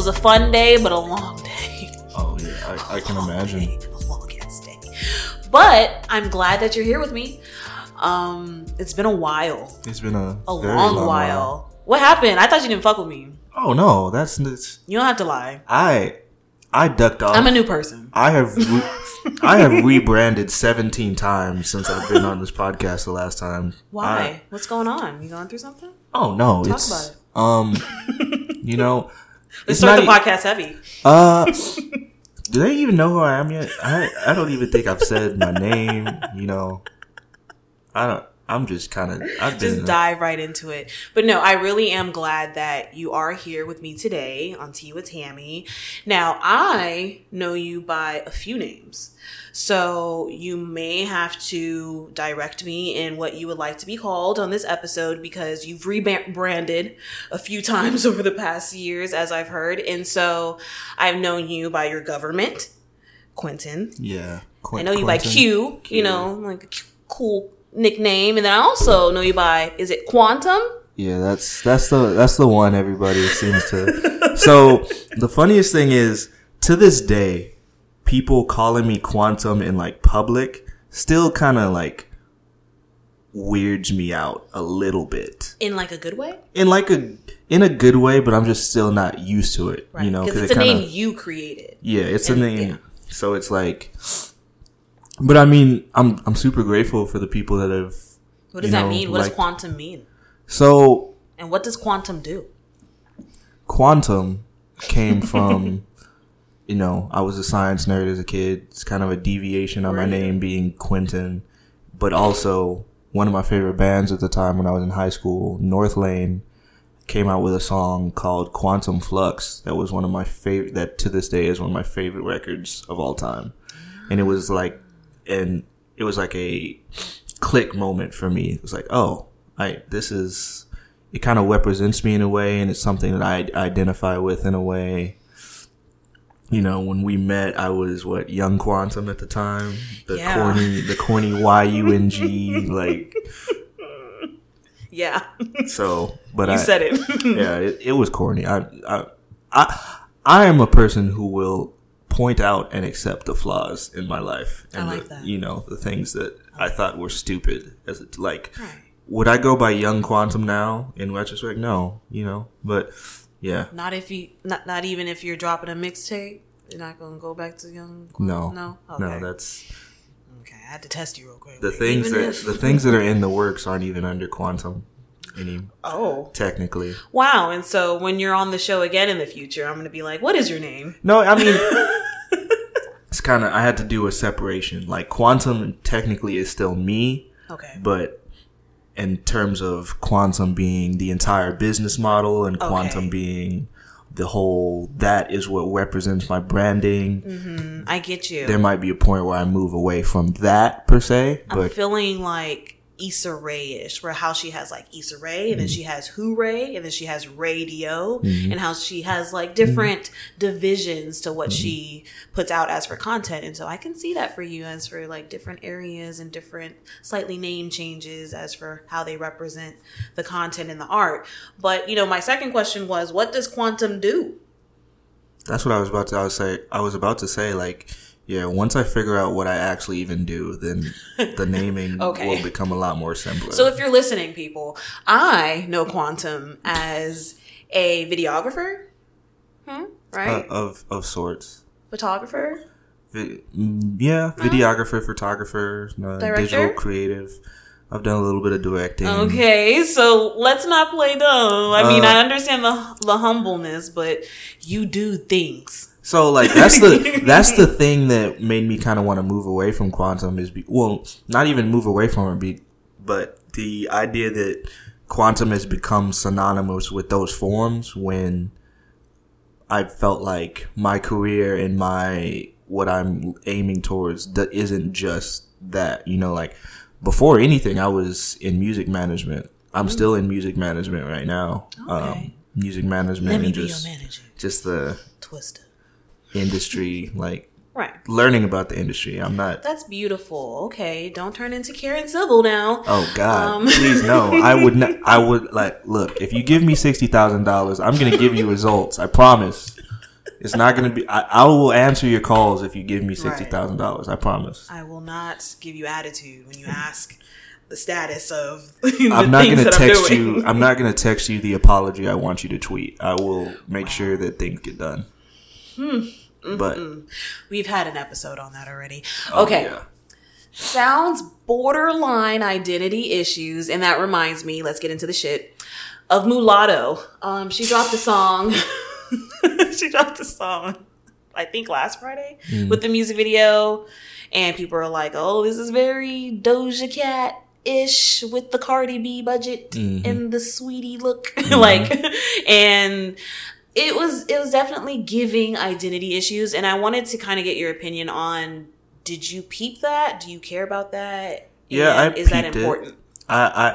it was a fun day, but a long day. Oh yeah, I, I can imagine. A long ass day. But I'm glad that you're here with me. Um, it's been a while, It's been a a very long, while. What happened? I thought you didn't fuck with me. Oh no, that's, that's You don't have to lie. I I ducked off. I'm a new person. I have re- I have rebranded 17 times since I've been on this podcast the last time. Why? I- What's going on? You going through something? oh no, Talk it's about it. um you know Let's it's start the e- podcast heavy. Uh, do they even know who I am yet? I I don't even think I've said my name. You know, I don't. I'm just kind of. I've just dive right into it. But no, I really am glad that you are here with me today on Tea with Tammy. Now, I know you by a few names. So you may have to direct me in what you would like to be called on this episode because you've rebranded a few times over the past years, as I've heard. And so I've known you by your government, Quentin. yeah. I know you by Q, you know, like cool nickname, and then I also know you by is it Quantum? Yeah, that's that's the that's the one everybody seems to. so the funniest thing is, to this day, people calling me quantum in like public still kind of like weirds me out a little bit. In like a good way, in like a in a good way, but I'm just still not used to it. You know, Because it it's a kinda- name you created. Yeah, it's a name. yeah. So it's like, but I mean, I'm I'm super grateful for the people that have. What does that know, mean? What does quantum mean? So And what does quantum do? quantum came from, you know, I was a science nerd as a kid. It's kind of a deviation on my name being Quentin, but also one of my favorite bands at the time when I was in high school, Northlane, came out with a song called Quantum Flux. That was one of my favorite. That to this day is one of my favorite records of all time, and it was like, and it was like a click moment for me. It was like, oh, I this is it kind of represents me in a way, and it's something that I identify with in a way. You know, when we met, I was what young quantum at the time, the Yeah. corny, the corny Y U N G, like Yeah, so. But you I said it. yeah, it, it was corny. I, I, I, I am a person who will point out and accept the flaws in my life, I and like the, that. you know the things that I thought were stupid. As it, like, Right. would I go by Young Quantum now? In retrospect, no. You know, but yeah, Not if you, not not even if you're dropping a mixtape. You're not gonna go back to young. no, no, no. Okay. That's okay. I had to test you real quick. the things Even that if- the things that are in the works aren't even under quantum any oh technically. wow. And so when you're on the show again in the future, I'm gonna be like, "What is your name?" No, I mean, it's kind of I had to do a separation. Like quantum technically is still me, Okay. but in terms of quantum being the entire business model and quantum Okay. being the whole that is what represents my branding. Mm-hmm. I get you. There might be a point where I move away from that per se, I'm but feeling like Issa Rae-ish, where how she has like Issa Rae, and then Mm-hmm. she has Hoorae, and then she has Raedio, and how she has like different divisions to what Mm-hmm. she puts out as for content. And so I can see that for you as for like different areas and different slightly name changes as for how they represent the content and the art. But you know, my second question was, what does quantum do? that's what I was about to I was say I was about to say like yeah, once I figure out what I actually even do, then the naming Okay. will become a lot more simpler. So if you're listening, people, I know Quantum as a videographer, hmm? right? Uh, of of sorts. Photographer, Vi- mm, yeah, videographer, photographer, uh, digital creative. I've done a little bit of directing. Okay, so let's not play dumb. I mean, Uh, I understand the the humbleness, but you do things. So like that's the that's the thing that made me kind of want to move away from quantum is be, well, not even move away from it, be, but the idea that quantum has become synonymous with those forms when I felt like my career and my what I'm aiming towards that isn't just that, you know, like before anything I was in music management. I'm still in music management right now. Okay. Um, music management and just just the Twister. industry like Right. learning about the industry. I'm not. That's beautiful. Okay, don't turn into Karen Civil now. Oh God, Um. please no. I would not. I would like look. If you give me sixty thousand dollars, I'm gonna give you results. I promise. It's not gonna be. I, I will answer your calls if you give me sixty thousand dollars. I promise. I will not give you attitude when you ask the status of the I'm not gonna text I'm you. I'm not gonna text you the apology I want you to tweet. I will make sure that things get done. Hmm. But We've had an episode on that already. oh, okay. yeah. Sounds borderline identity issues, and that reminds me, let's get into the shit of Mulatto. Um, she dropped a song. she dropped a song, I think last Friday, hmm. with the music video, and people are like, "Oh, this is very Doja Cat." Ish with the Cardi B budget mm-hmm. and the sweetie look, mm-hmm. like, and it was it was definitely giving identity issues, and I wanted to kind of get your opinion on. Did you peep that? Do you care about that? Yeah, And I is that peeped it. important? I, I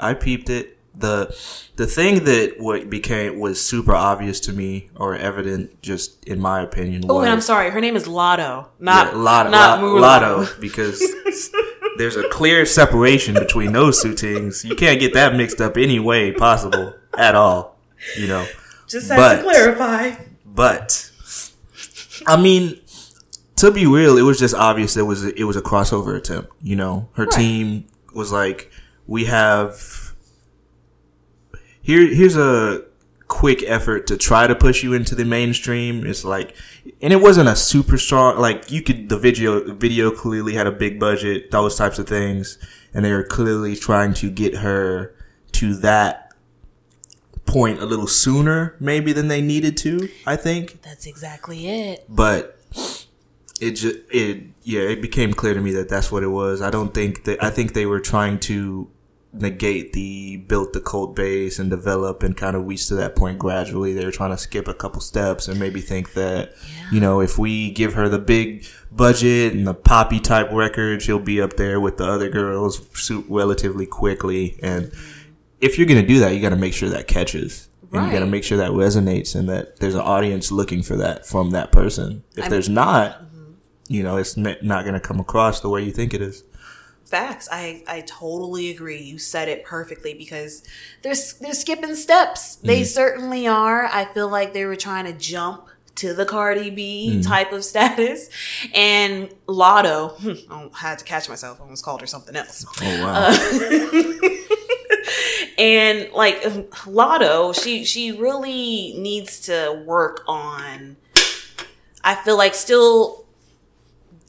I I peeped it. The the thing that what became was super obvious to me or evident just in my opinion Oh, and I'm sorry. Her name is Latto, not yeah, Latto, not Latto, Latto, because there's a clear separation between those two things. You can't get that mixed up any way possible at all. You know. Just But- to clarify. But I mean, to be real, it was just obvious it was it was a crossover attempt. You know, her team was like, we have here. Here's a quick effort to try to push you into the mainstream. It's like, and it wasn't a super strong. Like you could the video video clearly had a big budget, those types of things, and they were clearly trying to get her to that point a little sooner maybe than they needed to i think That's exactly it. but it just it yeah it became clear to me that that's what it was i don't think that i think they were trying to negate the built the cult base and develop and kind of reach to that point gradually. They were trying to skip a couple steps and maybe think that you know if we give her the big budget and the poppy type record she'll be up there with the other girls relatively quickly. And if you're gonna do that, you got to make sure that catches, and you got to make sure that resonates, and that there's an audience looking for that from that person. If I'm- there's not, mm-hmm. you know, it's not gonna come across the way you think it is. Facts. I I totally agree. You said it perfectly because they're they're skipping steps. They mm-hmm. certainly are. I feel like they were trying to jump to the Cardi B mm-hmm. type of status, and Latto. hmm, I had to catch myself. I almost called her something else. Oh wow! Uh, and like Latto, she she really needs to work on. I feel like still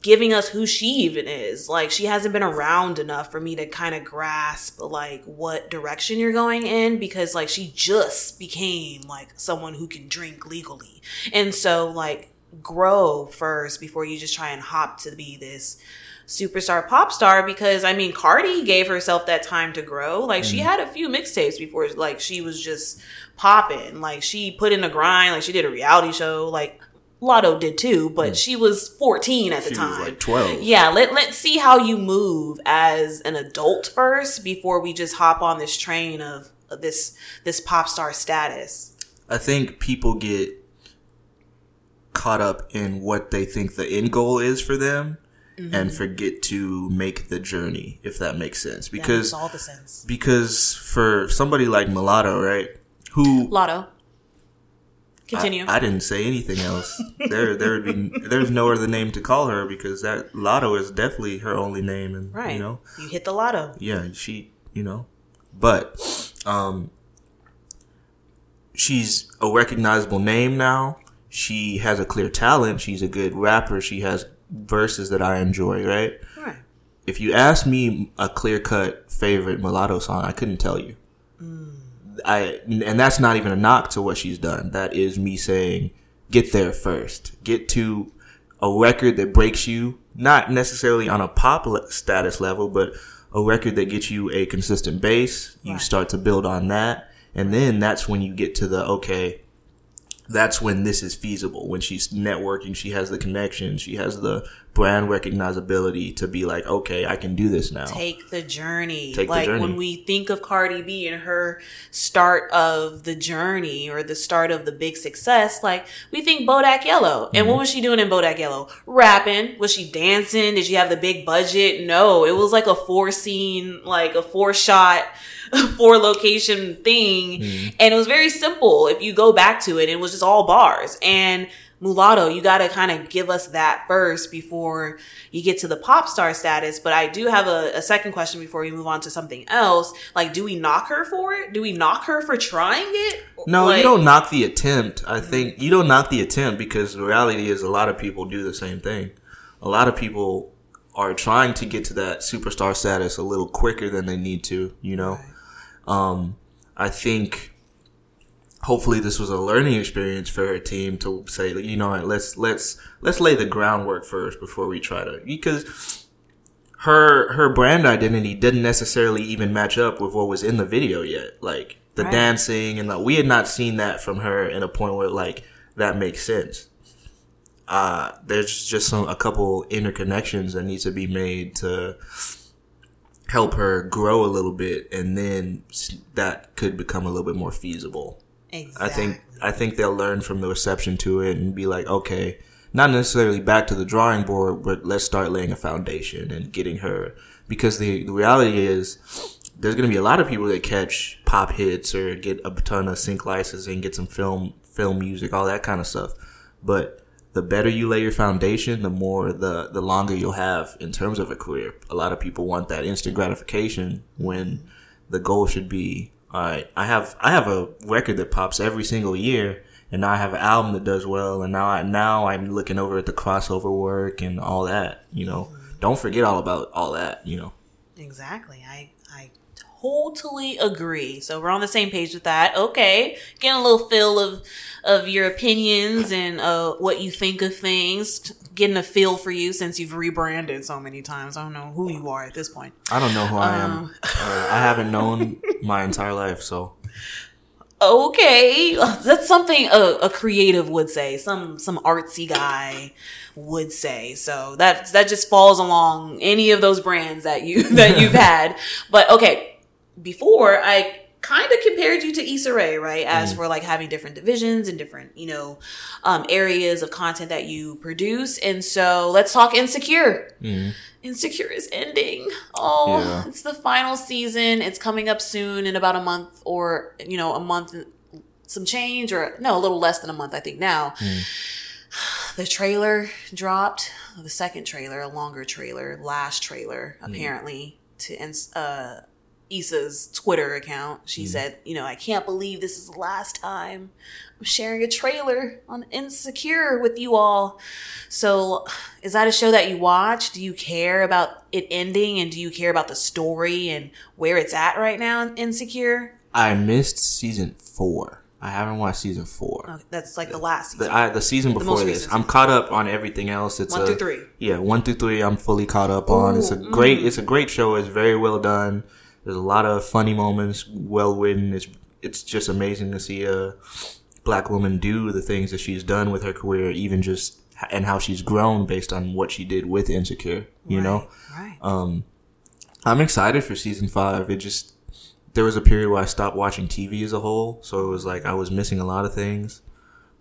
giving us who she even is. Like she hasn't been around enough for me to kind of grasp like what direction you're going in because like she just became like someone who can drink legally. And so like grow first before you just try and hop to be this superstar pop star because I mean Cardi gave herself that time to grow. Like she mm. had a few mixtapes before like she was just popping. Like she put in a grind, like she did a reality show, like Latto did too, but hmm. she was 14 at the She time. was like twelve. Yeah, let let's see how you move as an adult first before we just hop on this train of of this this pop star status. I think people get caught up in what they think the end goal is for them, and mm-hmm. forget to make the journey. If that makes sense, That makes because all the sense. because for somebody like Mulatto, right, who Latto. Continue. I, I didn't say anything else. there, there would be there's no other name to call her because that Latto is definitely her only name, and right. you know, you hit the lotto. yeah, she, you know, but um, she's a recognizable name now. She has a clear talent. She's a good rapper. She has verses that I enjoy. Right. Right. If you ask me a clear cut favorite mulatto song, I couldn't tell you. I and that's not even a knock to what she's done. That is me saying, get there first. Get to a record that breaks you, not necessarily on a pop status level, but a record that gets you a consistent base. You Right. start to build on that, and then that's when you get to the okay. that's when this is feasible. When she's networking, she has the connections, she has the brand recognizability to be like, okay, I can do this now. Take the journey. Take the like journey. when we think of Cardi B and her start of the journey or the start of the big success, like we think Bodak Yellow. And Mm-hmm. what was she doing in Bodak Yellow? Rapping. Was she dancing? Did she have the big budget? No. It was like a four scene, like a four shot, four location thing. Mm-hmm. And it was very simple. If you go back to it, it was just all bars. And mulatto, you got to kind of give us that first before you get to the pop star status. But I do have a, a second question before we move on to something else. Like, do we knock her for it? Do we knock her for trying it? No, Like- you don't knock the attempt. I think you don't knock the attempt because the reality is a lot of people do the same thing. A lot of people are trying to get to that superstar status a little quicker than they need to, you know? Um, I think hopefully this was a learning experience for her team to say, you know, what, let's let's let's lay the groundwork first before we try to because her her brand identity didn't necessarily even match up with what was in the video yet. Like the Right. dancing and like we had not seen that from her in a point where like that makes sense. Uh, there's just some a couple interconnections that needs to be made to help her grow a little bit, and then that could become a little bit more feasible. Exactly. I think I think they'll learn from the reception to it and be like, okay, not necessarily back to the drawing board, but let's start laying a foundation and getting her because the, the reality is there's going to be a lot of people that catch pop hits or get a ton of sync licensing, get some film film music, all that kind of stuff. But the better you lay your foundation, the more the the longer you'll have in terms of a career. A lot of people want that instant gratification when the goal should be right i have i have a record that pops every single year and now i have an album that does well and now I, now i'm looking over at the crossover work and all that you know don't forget all about all that you know Exactly. I I totally agree. So we're on the same page with that. Okay. Getting a little feel of of your opinions and uh what you think of things. Getting a feel for you since you've rebranded so many times. I don't know who you are at this point. i don't know who i am Um. uh, i haven't known my entire life so Okay, that's something a, a creative would say. Some some artsy guy would say. So that that just falls along any of those brands that you that you've had. But okay, before I kind of compared you to Issa Rae, right? As for like having different divisions and different you know um, areas of content that you produce. And so let's talk Insecure. Insecure is ending. Oh, Yeah. it's the final season. It's coming up soon in about a month or, you know, a month some change or no, a little less than a month, I think now. The trailer dropped, the second trailer, a longer trailer, last trailer, apparently, to uh, Issa's Twitter account. She mm. said, you know, I can't believe this is the last time I'm sharing a trailer on Insecure with you all. So, is that a show that you watch? Do you care about it ending and do you care about the story and where it's at right now in Insecure? i missed season four i haven't watched season four Oh, that's like the last season. the, I, the season before most this recent i'm caught up on everything else it's One a, through three. yeah one through three i'm fully caught up on it's a Ooh, great mm. it's a great show it's very well done there's a lot of funny moments well written it's it's just amazing to see a black woman do the things that she's done with her career even just and how she's grown based on what she did with insecure you know Right. um i'm excited for season five it just there was a period where i stopped watching tv as a whole so it was like i was missing a lot of things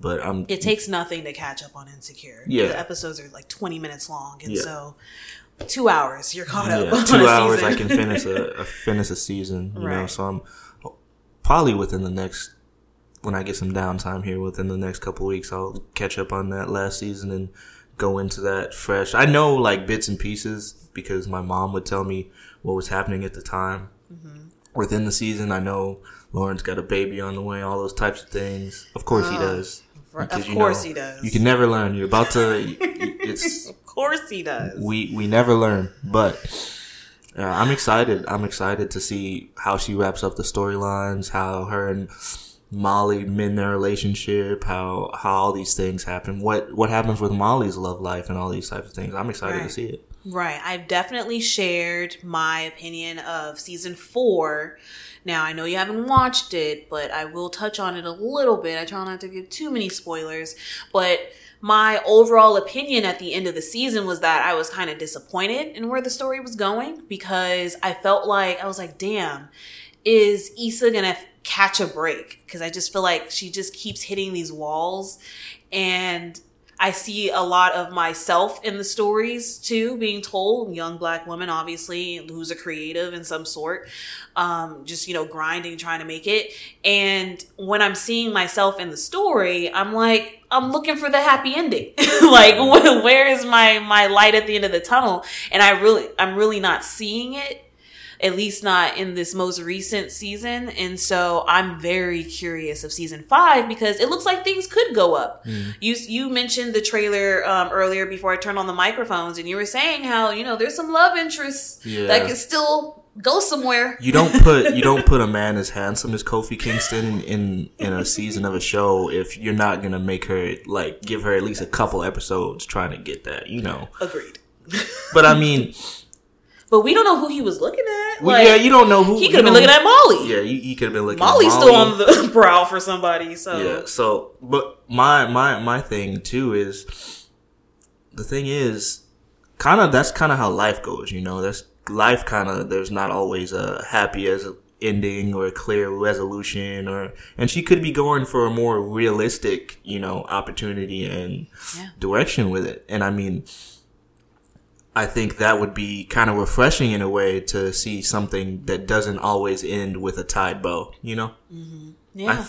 but i'm it takes nothing to catch up on Insecure. Yeah. The episodes are like 20 minutes long. And Yeah. so, two hours, you're caught up. yeah, two hours. I can finish a, a finish a season. You know, so I'm probably within the next when I get some downtime here within the next couple weeks, I'll catch up on that last season and go into that fresh. I know like bits and pieces because my mom would tell me what was happening at the time Mm-hmm. within the season. I know Lawrence got a baby on the way, all those types of things. Of course he does. Because, of course know, he does. You can never learn. You're about to. It's course he does. we we never learn but uh, i'm excited i'm excited to see how she wraps up the storylines how her and molly mend their relationship how how all these things happen what what happens with molly's love life and all these types of things i'm excited to see it Right. I've definitely shared my opinion of season four. Now, I know you haven't watched it, but I will touch on it a little bit. I try not to give too many spoilers, but my overall opinion at the end of the season was that I was kind of disappointed in where the story was going because I felt like I was like, damn, is Issa gonna catch a break? Because I just feel like she just keeps hitting these walls and I see a lot of myself in the stories too being told. Young black woman, obviously, who's a creative in some sort, um, just you know grinding, trying to make it. And when I'm seeing myself in the story, I'm like, I'm looking for the happy ending. like, where is my my light at the end of the tunnel? And I really, I'm really not seeing it at least not in this most recent season. And so I'm very curious of season five because it looks like things could go up. Mm. You you mentioned the trailer um, earlier before I turned on the microphones, and you were saying how you know there's some love interests yeah. that can still go somewhere. You don't put you don't put a man as handsome as Kofi Kingston in, in in a season of a show if you're not gonna make her like give her at least a couple episodes trying to get that. You know, agreed. but I mean but we don't know who he was looking at. Well, like, yeah, you don't know who he could have been looking at Molly. Yeah, he, he could have been looking. Molly's Molly. Molly's still on the prowl for somebody. So yeah. So, but my my my thing too is the thing is kind of that's kind of how life goes. You know, that's life. Kind of there's not always a happy as a ending or a clear resolution or and she could be going for a more realistic you know opportunity and yeah. direction with it and i mean I think that would be kind of refreshing in a way to see something that doesn't always end with a tied bow, you know? Mm-hmm. Yeah. I,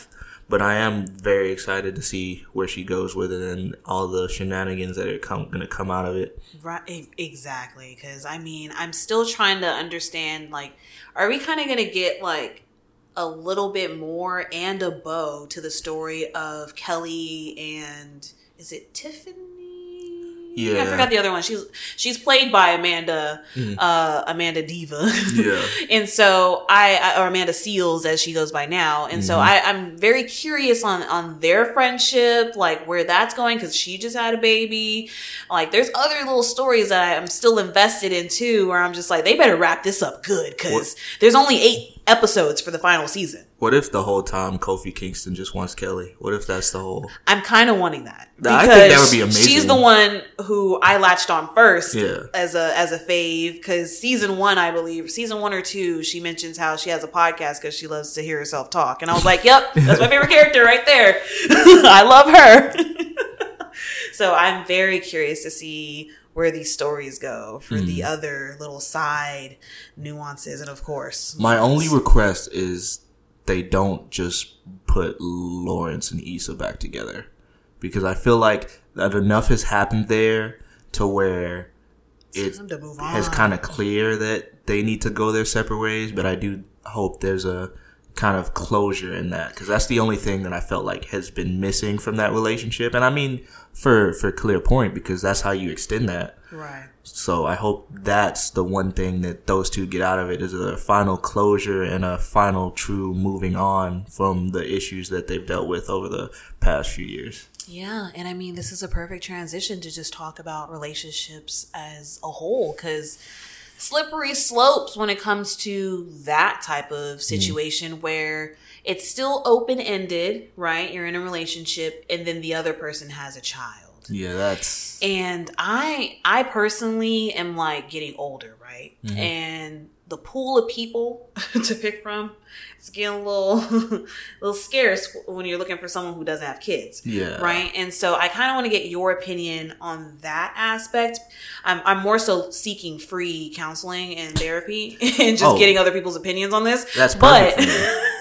but I am very excited to see where she goes with it and all the shenanigans that are come, to come out of it. Right, exactly. Because I mean, I'm still trying to understand. Like, are we kind of going to get like a little bit more and a bow to the story of Kelly and is it Tiffany? Yeah. I forgot the other one. She's she's played by Amanda mm. uh, Amanda Diva. Yeah. and so I, or Amanda Seales as she goes by now. And mm-hmm. so I, I'm very curious on on their friendship, like where that's going because she just had a baby. Like there's other little stories that I'm still invested in too, where I'm just like they better wrap this up good because there's only eight episodes for the final season. What if the whole time Kofi Kingston just wants Kelly? What if that's the whole? I'm kind of wanting that. I think that would be amazing. She's the one who I latched on first yeah. as a as a fave because season one, I believe, season one or two, she mentions how she has a podcast because she loves to hear herself talk, and I was like, "Yep, that's my favorite character right there. I love her." so I'm very curious to see where these stories go for mm. the other little side nuances. And of course, my only request is they don't just put Lawrence and Issa back together because I feel like that enough has happened there to where it has kind of clear that they need to go their separate ways. But I do hope there's a kind of closure in that because that's the only thing that I felt like has been missing from that relationship. And I mean, for for clear point because that's how you extend that. Right. So I hope that's the one thing that those two get out of it is a final closure and a final true moving on from the issues that they've dealt with over the past few years. Yeah, and I mean this is a perfect transition to just talk about relationships as a whole cuz slippery slopes when it comes to that type of mm. situation mm. where it's still open ended, right? You're in a relationship and then the other person has a child. Yeah, that's And I I personally am like getting older, right? Mm-hmm. And the pool of people to pick from it's getting a little a little scarce when you're looking for someone who doesn't have kids yeah. right? And so i kind of want to get your opinion on that aspect. I'm, I'm more so seeking free counseling and therapy and just oh, getting other people's opinions on this that's perfect but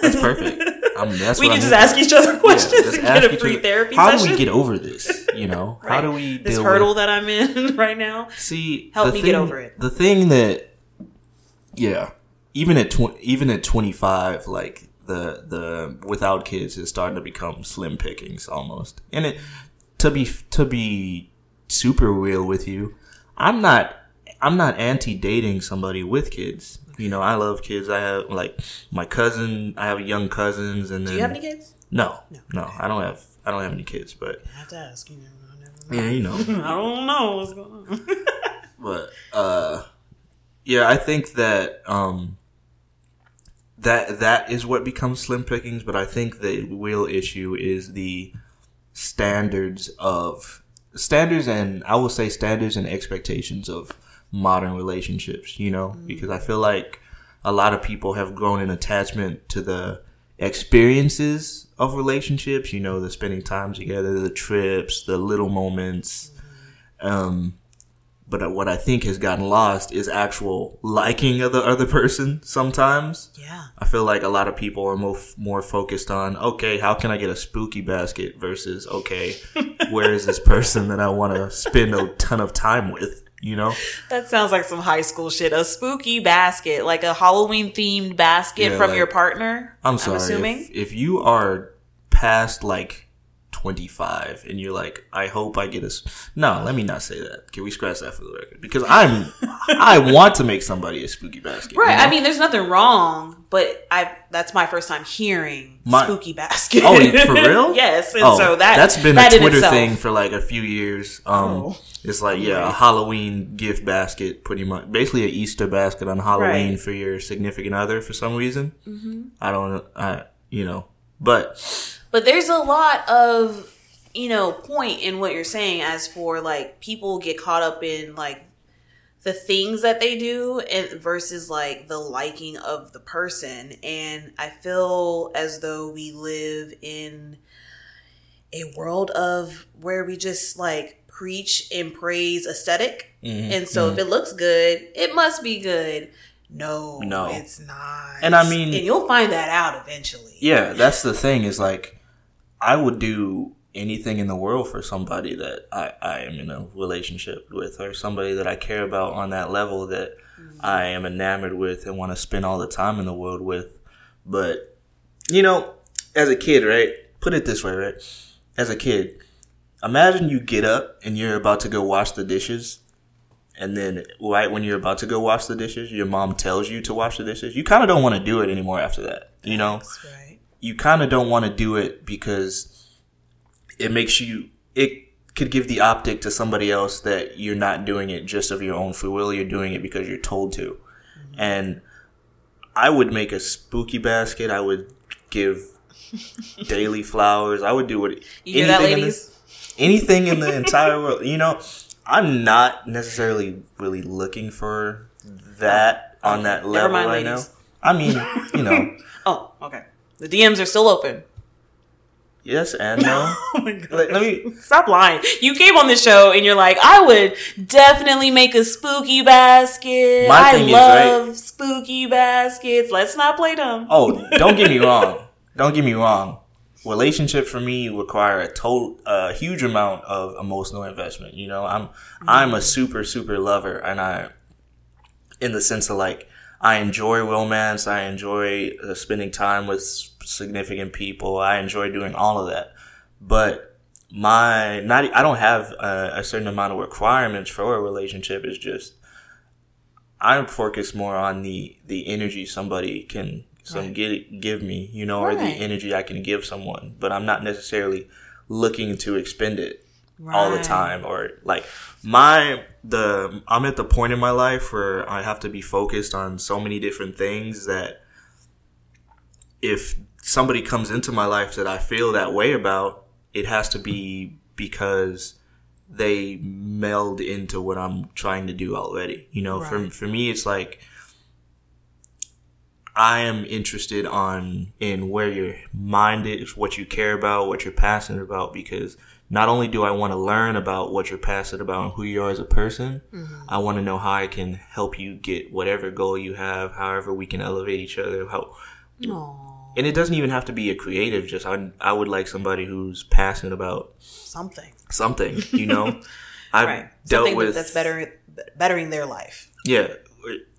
that's perfect. That's we can I'm just ask each other questions yeah, and get a free therapy how session. do we get over this you know? Right. how do we this hurdle with... that i'm in right now. See help me thing, get over it. the thing that yeah. Even at tw- even at 25 like the the without kids is starting to become slim pickings almost. And it to be to be super real with you i'm not i'm not anti dating somebody with kids. You know i love kids. I have like my cousin i have young cousins and then, do you have any kids? No. No, no i don't have i don't have any kids but i have to ask you never know. yeah you know. I don't know what's going on. But uh, yeah, I think that um, that that is what becomes slim pickings. But I think the real issue is the standards of standards and I will say standards and expectations of modern relationships. You know, Mm-hmm. because I feel like a lot of people have grown an attachment to the experiences of relationships. You know, the spending time together, the trips, the little moments. Um, but what I think has gotten lost is actual liking of the other person sometimes. Yeah. I feel like a lot of people are more, more focused on, okay, how can I get a spooky basket versus, okay, where is this person that I want to spend a ton of time with, you know? That sounds like some high school shit. A spooky basket, like a Halloween themed basket Yeah, from like- your partner. I'm sorry. assuming. If, if you are past like 25 and you're like, I hope I get a No, let me not say that. Can we scratch that for the record? Because I'm, I want to make somebody a spooky basket. you Right. know? I mean, there's nothing wrong, but I that's my first time hearing My- spooky basket. Oh, for real? yes. And oh, so that that's been that a Twitter thing for like a few years. Um, Oh. it's like yeah, a Halloween gift basket, pretty much, basically an Easter basket on Halloween Right. for your significant other for some reason. Mm-hmm. I don't, I you know, but But there's a lot of, you know, point in what you're saying as for like people get caught up in like the things that they do and versus like the liking of the person. And I feel as though we live in a world of where we just like preach and praise aesthetic. Mhm, And so if it looks good, it must be good. No, No. it's not. And I mean- and you'll find that out eventually. yeah, that's the thing is like, I would do anything in the world for somebody that I, I am in a relationship with or somebody that I care about on that level that mm-hmm. I am enamored with and want to spend all the time in the world with. But, you know, as a kid, right? Put it this way, right? As a kid, imagine you get up and you're about to go wash the dishes. And then, right when you're about to go wash the dishes, your mom tells you to wash the dishes. You kind of don't want to do it anymore after that. You know? That's right. You kind of don't want to do it because it makes you it could give the optic to somebody else that you're not doing it just of your own free will you're doing it because you're told to. Mm-hmm. And i would make a spooky basket i would give daily flowers i would do it You hear that, in the- anything in the entire world you know i'm not necessarily really looking for that oh, on that level mind, right ladies. now i mean you know. Oh, okay. The DMs are still open. yes and no Oh my god. let, let me Stop lying. You came on the show and you're like, I would definitely make a spooky basket. My I thing is, love spooky baskets. Let's not play them. Oh, don't get me wrong. Don't get me wrong. Relationships for me require a total, a huge amount of emotional investment. You know, I'm, mm-hmm. I'm a super, super lover, and I, in the sense of like, I enjoy romance. I enjoy uh, spending time with significant people. I enjoy doing all of that. But my, not, I don't have a, a certain amount of requirements for a relationship. It's just, I'm focused more on the the energy somebody can some Right. get, give me, you know, or the energy I can give someone. But I'm not necessarily looking to expend it all the time or like my the I'm at the point in my life where I have to be focused on so many different things that if somebody comes into my life that I feel that way about, it has to be because they meld into what I'm trying to do already. You know, for for me it's like I am interested on in where your mind is, what you care about, what you're passionate about because not only do I want to learn about what you're passionate about and who you are as a person, mm-hmm. I want to know how I can help you get whatever goal you have, however we can elevate each other, how and it doesn't even have to be a creative. Just I, I would like somebody who's passionate about something. something. You know, I've Right. dealt Something with that's better, bettering their life. Yeah,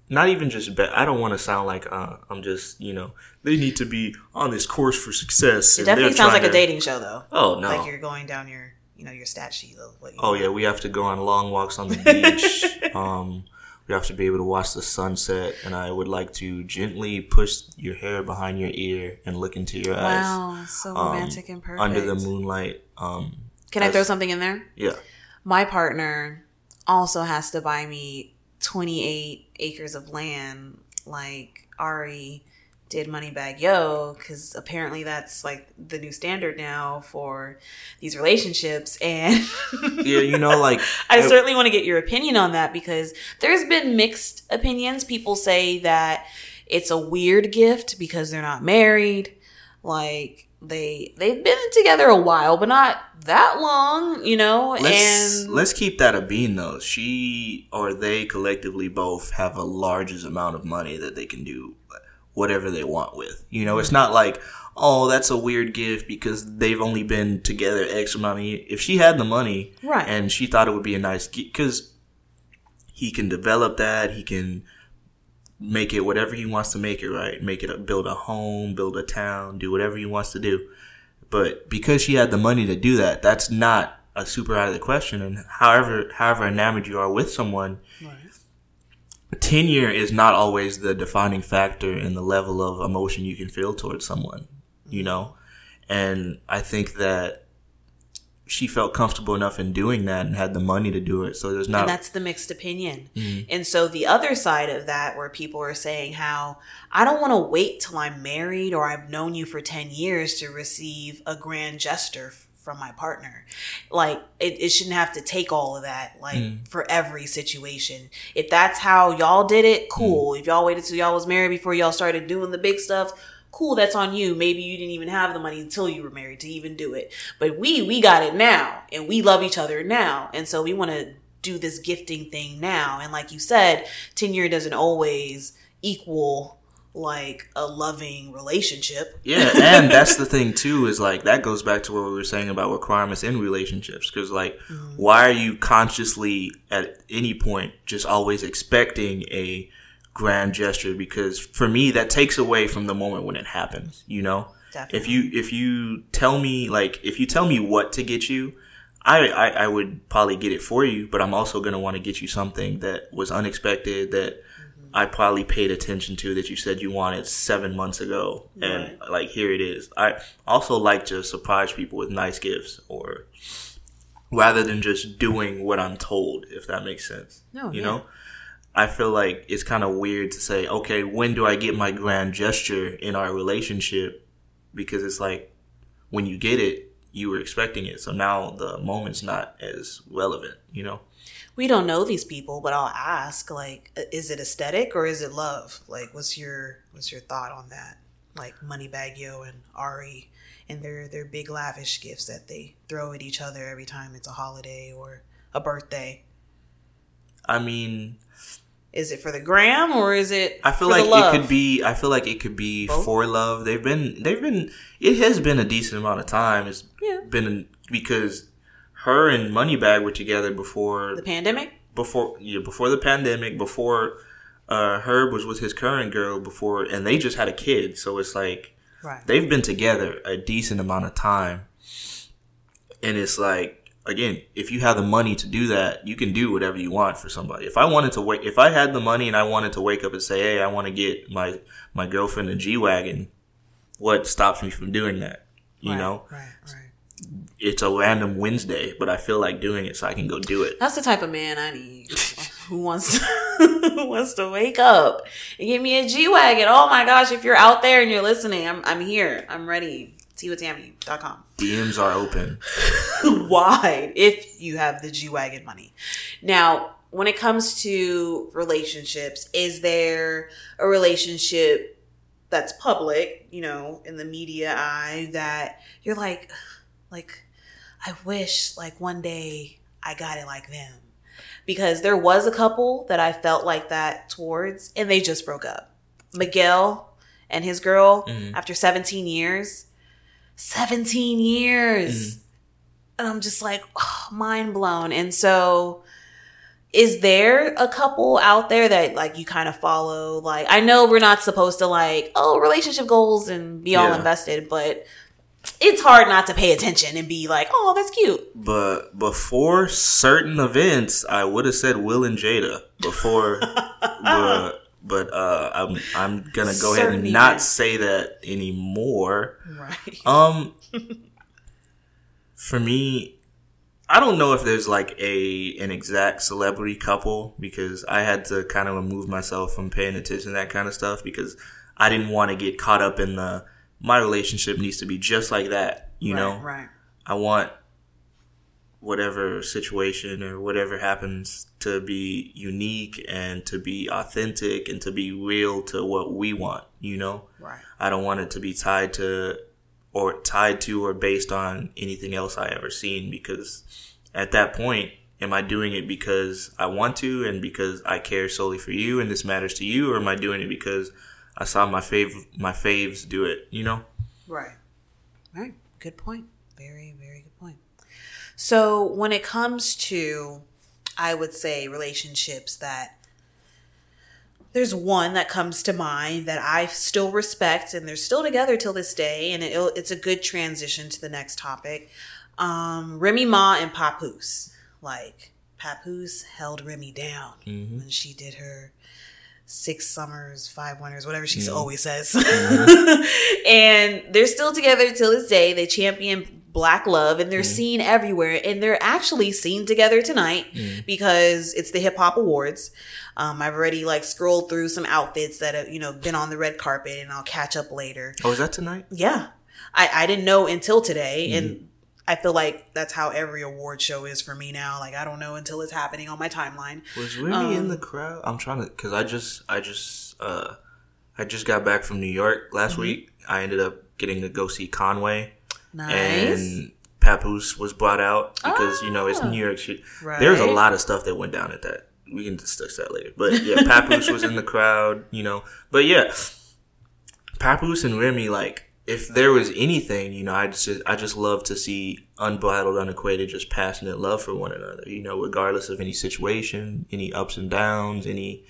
not even just. Be- I don't want to sound like uh, I'm just. You know, they need to be on this course for success. It definitely sounds like trying a dating show, though. Oh no. Like you're going down your, you know, your stat sheet of what. You Oh yeah, we have to go on long walks on the beach. um, we have to be able to watch the sunset, and I would like to gently push your hair behind your ear and look into your eyes Wow, so um, romantic and perfect. under the moonlight. Um, Can I throw something in there? yeah. My partner also has to buy me 28 acres of land like Ari did Moneybagg Yo because apparently that's like the new standard now for these relationships. And yeah, you know, like I certainly want to get your opinion on that because there's been mixed opinions. People say that it's a weird gift because they're not married. Like they they've been together a while, but not that long, you know. let's, and let's keep that a bean though. She or they collectively both have a largest amount of money that they can do whatever they want with. You know, it's not like, oh, that's a weird gift because they've only been together X amount of years. If she had the money, Right. and she thought it would be a nice gift, because he can develop that, he can make it whatever he wants to make it, right? Make it a, build a home, build a town, do whatever he wants to do. But because she had the money to do that, that's not a super out of the question. And however, however enamored you are with someone, tenure is not always the defining factor in the level of emotion you can feel towards someone, you mm-hmm. know? And I think that she felt comfortable enough in doing that and had the money to do it. So there's not and that's the mixed opinion. Mm-hmm. And so the other side of that, where people are saying how I don't want to wait till I'm married or I've known you for 10 years to receive a grand gesture from my partner. Like it, it shouldn't have to take all of that, like mm-hmm. for every situation. If that's how y'all did it, mm-hmm. cool. If y'all waited till y'all was married before y'all started doing the big stuff, cool that's on you. Maybe you didn't even have the money until you were married to even do it. But we we got it now and we love each other now. And so we want to do this gifting thing now. And like you said tenure doesn't always equal like a loving relationship. Yeah, and that's the thing too is like that goes back to what we were saying about requirements in relationships. Because like mm-hmm. why are you consciously at any point just always expecting a grand gesture because for me that takes away from the moment when it happens, you know? Definitely. If you if you tell me like if you tell me what to get you, I, I, I would probably get it for you, but I'm also gonna want to get you something that was unexpected that mm-hmm. I probably paid attention to that you said you wanted seven months ago, and like here it is. I also like to surprise people with nice gifts, or rather than just doing what I'm told, if that makes sense. No, you yeah. know. I feel like it's kind of weird to say, okay, when do I get my grand gesture in our relationship? Because it's like when you get it, you were expecting it, so now the moment's not as relevant, you know. we don't know these people but i'll ask like is it aesthetic or is it love like what's your what's your thought on that like Moneybagg Yo and ari and their their big lavish gifts that they throw at each other every time it's a holiday or a birthday I mean, is it for the gram or is it I feel like it could be. I feel like it could be Both? for love. They've been. They've been. It has been a decent amount of time. It's Yeah. been because her and Moneybagg were together before the pandemic before yeah, before the pandemic. Before uh, Herb was with his current girl. Before and they just had a kid. So it's like right they've been together a decent amount of time, and it's like again, if you have the money to do that, you can do whatever you want for somebody. If I wanted to wait, if I had the money and I wanted to wake up and say, "Hey, I want to get my my girlfriend a G wagon," what stops me from doing that? You right, know, right right it's a random Wednesday, but I feel like doing it, so I can go do it. That's the type of man I need. who wants to, who wants to wake up and give me a G wagon? Oh my gosh! If you're out there and you're listening, I'm I'm here. I'm ready. TeaWithTammy.com. DMs are open. Wide if you have the G wagon money. Now, when it comes to relationships, is there a relationship that's public, you know, in the media eye that you're like, like, I wish like one day I got it like them. Because there was a couple that I felt like that towards, and they just broke up. Miguel and his girl, Mhm. after 17 years, 17 years. Mm. And I'm just like, oh, mind blown. And so, is there a couple out there that like you kind of follow? Like, I know we're not supposed to like, oh, relationship goals and be all invested, but it's hard not to pay attention and be like, oh, that's cute. But before certain events, I would have said Will and Jada before, but but uh, I'm I'm gonna go ahead and not say that anymore. Right. Um, for me, I don't know if there's like a an exact celebrity couple because I had to kind of remove myself from paying attention to that kind of stuff because I didn't want to get caught up in the my relationship needs to be just like that, you right, know. Right. I want whatever situation or whatever happens to be unique and to be authentic and to be real to what we want, you know? Right. I don't want it to be tied to or tied to or based on anything else I ever seen because at that point, am I doing it because I want to and because I care solely for you and this matters to you or am I doing it because I saw my fav my faves do it, you know? Right. Right. Good point. Very, very. So when it comes to, I would say, relationships that there's one that comes to mind that I still respect, and they're still together till this day, and it, it's a good transition to the next topic. Um, Remy Ma and Papoose. Like, Papoose held Remy down Mm-hmm. when she did her six summers, five winters, whatever she Mhm. always says. and they're still together till this day. They champion black love and they're Mhm. seen everywhere. And they're actually seen together tonight Mhm. because it's the hip hop awards. Um, I've already like scrolled through some outfits that have, you know, been on the red carpet and I'll catch up later. Oh, is that tonight? Yeah. I, I didn't know until today. Mm-hmm. And I feel like that's how every award show is for me now. Like I don't know until it's happening on my timeline. Was Remy in Um, the crowd? I'm trying to because I just I just uh I just got back from New York last week. I ended up getting to go see Conway Nice. and Papoose was brought out because you know it's Ah. New York shit. right. There's a lot of stuff that went down at that. We can discuss that later. But yeah, Papoose was in the crowd, you know. But yeah, Papoose and Remy, like, if there was anything, you know, I just I just love to see unbridled, unequated, just passionate love for one another. You know, regardless of any situation, any ups and downs, any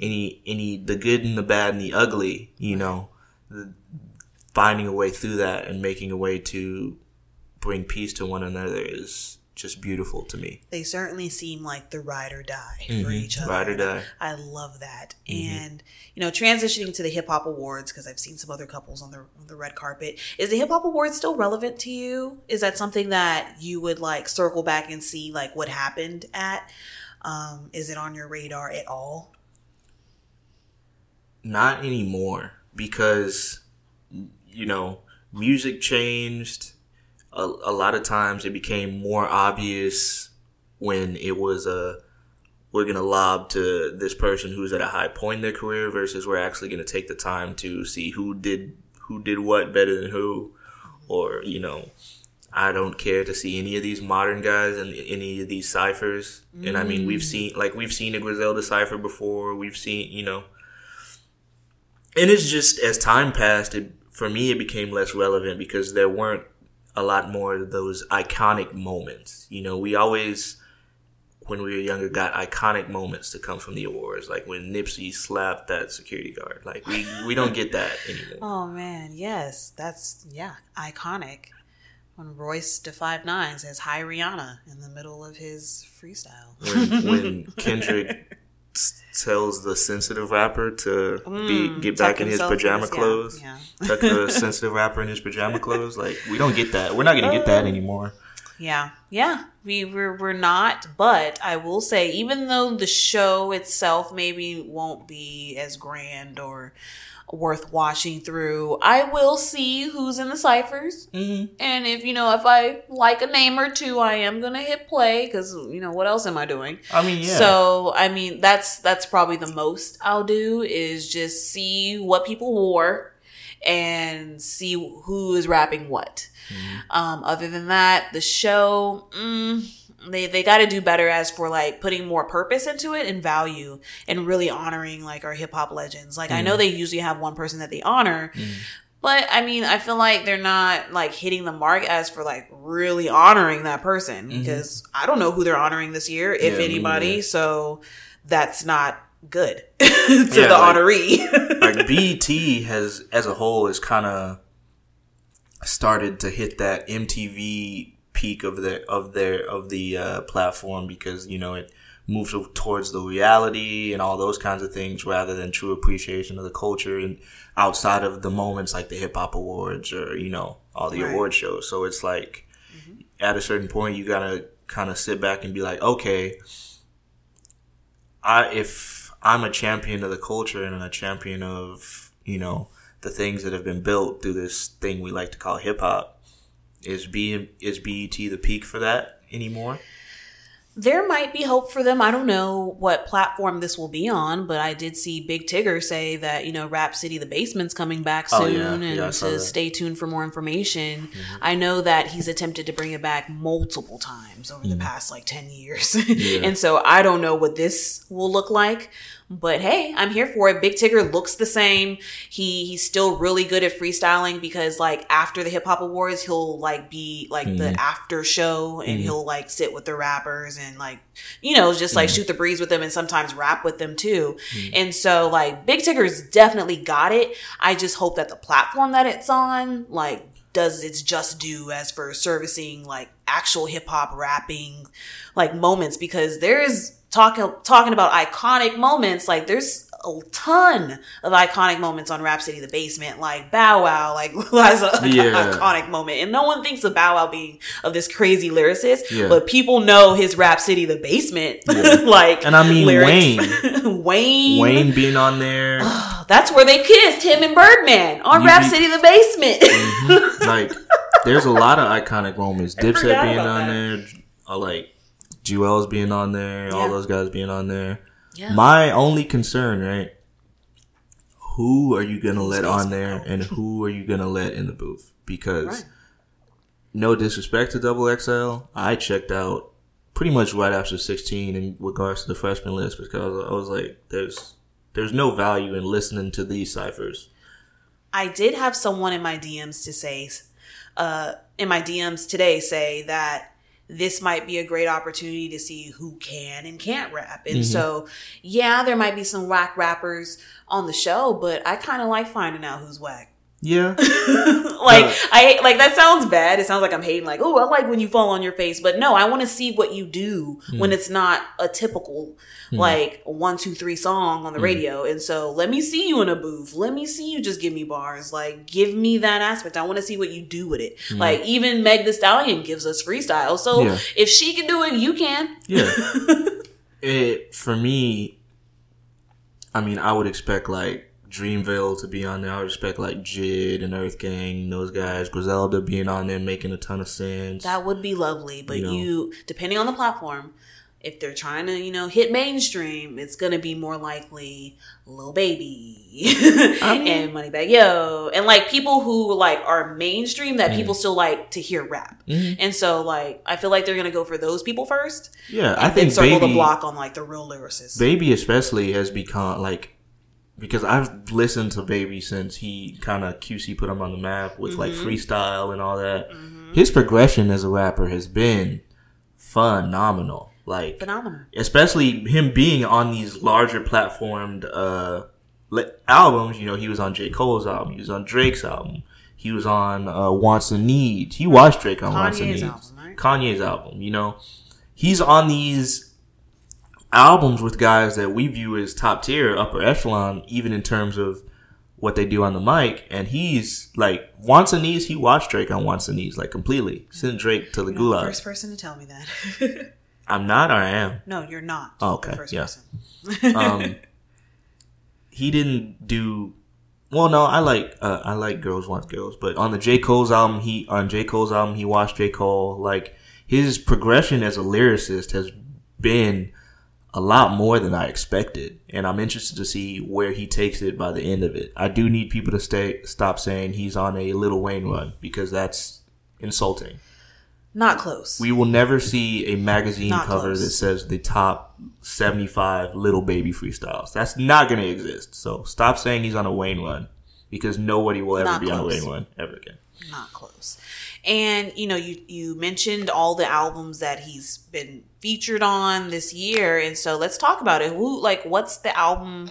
any any the good and the bad and the ugly. You know, the, finding a way through that and making a way to bring peace to one another is just beautiful to me. they certainly seem like the ride or die for Mhm. each other. Ride or die. I love that. Mhm. And you know, transitioning to the hip hop awards because I've seen some other couples on the on the red carpet. Is the hip hop awards still relevant to you? Is that something that you would like circle back and see like what happened at? Um, is it on your radar at all? Not anymore because you know music changed. A, a lot of times it became more obvious when it was a we're gonna lob to this person who's at a high point in their career versus we're actually gonna take the time to see who did who did what better than who, or you know. I don't care to see any of these modern guys and any of these ciphers. And I mean, we've seen like we've seen a Griselda cipher before. We've seen you know and it's just as time passed it for me it became less relevant because there weren't a lot more of those iconic moments you know we always when we were younger got iconic moments to come from the awards like when nipsey slapped that security guard like we we don't get that anymore Oh man, yes, that's yeah, iconic. When Royce da Five Nine says "Hi Rihanna" in the middle of his freestyle. when, when kendrick tells the sensitive rapper to be Mm, get back in his pajama his- clothes. yeah. tuck the sensitive rapper in his pajama clothes. Like we don't get that. We're not gonna get that Oh. anymore. Yeah, yeah, we we're, we're not, but I will say, even though the show itself maybe won't be as grand or worth watching through, I will see who's in the ciphers, mm-hmm. and if you know, if I like a name or two, I am gonna hit play because you know what else am I doing? i mean yeah So I mean, that's that's probably the most I'll do is just see what people wore and see who is rapping what. Um, other than that, the show, mm, they they got to do better as for like putting more purpose into it and value and really honoring like our hip hop legends. Like I know mm. they usually have one person that they honor. Mm. But I mean, I feel like they're not like hitting the mark as for like really honoring that person mm-hmm. because I don't know who they're honoring this year, if Yeah, anybody. neither. So that's not good to Yeah, the like- honoree. like BET has as a whole has kind of started to hit that MTV peak of their of their of the uh, platform because you know it moves towards the reality and all those kinds of things rather than true appreciation of the culture and outside of the moments like the hip hop awards or you know all the Right. award shows. So it's like at a certain point you gotta kind of sit back and be like, okay, I if I'm a champion of the culture and a champion of you know the things that have been built through this thing we like to call hip hop, is B is BET the peak for that anymore? there might be hope for them. I don't know what platform this will be on, but I did see Big Tigger say that, you know, Rap City the Basement's coming back soon Oh, yeah. and Yeah, to that. stay tuned for more information. Mm-hmm. I know that he's attempted to bring it back multiple times over the past like 10 years. Mm-hmm. Yeah. and so I don't know what this will look like, but hey, I'm here for it. Big Tigger looks the same. He he's still really good at freestyling because like after the hip hop awards, he'll like be like the Mm-hmm. after show and mm-hmm. he'll like sit with the rappers and like you know just like mm-hmm. shoot the breeze with them and sometimes rap with them too. Mm-hmm. And so like Big Tigger's definitely got it. I just hope that the platform that it's on like does its just due as for servicing like actual hip hop rapping like moments because there is talking talking about iconic moments like there's a ton of iconic moments on Rap City the Basement like Bow Wow like has a Yeah. iconic moment and no one thinks of Bow Wow being of this crazy lyricist Yeah. but people know his Rap City the Basement Yeah. like And I mean Wayne Wayne Wayne being on there, that's where they kissed him and Birdman on You Rap be- City the Basement like there's a lot of iconic moments. Dipset being on that. there, uh, like Jewels being on there, all those guys being on there. Yeah. My only concern, right? Who are you gonna let on there, and who are you gonna let in the booth? Because Right. no disrespect to Double XL, I checked out pretty much right after 16 in regards to the freshman list because I was like, there's there's no value in listening to these ciphers. I did have someone in my DMs to say, uh, in my DMs today say that this might be a great opportunity to see who can and can't rap. And mm-hmm. so, yeah, there might be some whack rappers on the show, but I kind of like finding out who's whack. Yeah, like Uh, I like that sounds bad. It sounds like I'm hating. Like, oh, I like when you fall on your face, but no, I want to see what you do Hmm. when it's not a typical like one, two, three song Hmm. on the radio. And so, let me see you in a booth. Let me see you just give me bars. Like, give me that aspect. I want to see what you do with it. Like, even Meg Thee Stallion gives us freestyle. So Hmm. Yeah. if she can do it, you can. Yeah. it for me, I mean, I would expect like Dreamville to be on there. I respect like Jid and Earth Gang, those guys, Griselda being on there making a ton of sense. That would be lovely, but You know. you, depending on the platform, if they're trying to, you know, hit mainstream, it's gonna be more likely Lil Baby and Moneybagg Yo, and like people who like are mainstream that Mm. people still like to hear rap. Mm-hmm. And so, like, I feel like they're gonna go for those people first, yeah, I think circle Baby, the block on like the real lyricists. Baby especially has become like because I've listened to Baby since he kind of QC put him on the map with like Mm-hmm. freestyle and all that. His progression as a rapper has been phenomenal. Like Phenomenal. especially him being on these larger platformed uh albums. You know, he was on J. Cole's album, he was on Drake's album, he was on uh, Wants and Needs. He watched Drake on Wants and Needs. album, right? Kanye's album. You know, he's on these albums with guys that we view as top tier, upper echelon, even in terms of what they do on the mic. And he's like Wants and Needs. He watched Drake on Wants and Needs like completely. Sent Drake to the You're not the gulag. first person to tell me that. I'm not, or I am. no, you're not. Oh, okay, The first yeah. person. um, he didn't do well. No, I like uh, I like Girls Want Girls, but on the J Cole's album, he on J Cole's album, he watched J Cole. Like his progression as a lyricist has been a lot more than I expected, and I'm interested to see where he takes it by the end of it. I do need people to stay stop saying he's on a Lil Wayne run because that's insulting. Not close. We will never see a magazine Not cover close. that says the top 75 Lil Baby freestyles. That's not going to exist. So stop saying he's on a Wayne run because nobody will ever Not be on a close. Wayne run ever again. not close. And you know, you you mentioned all the albums that he's been featured on this year, and so let's talk about it. Who like what's the album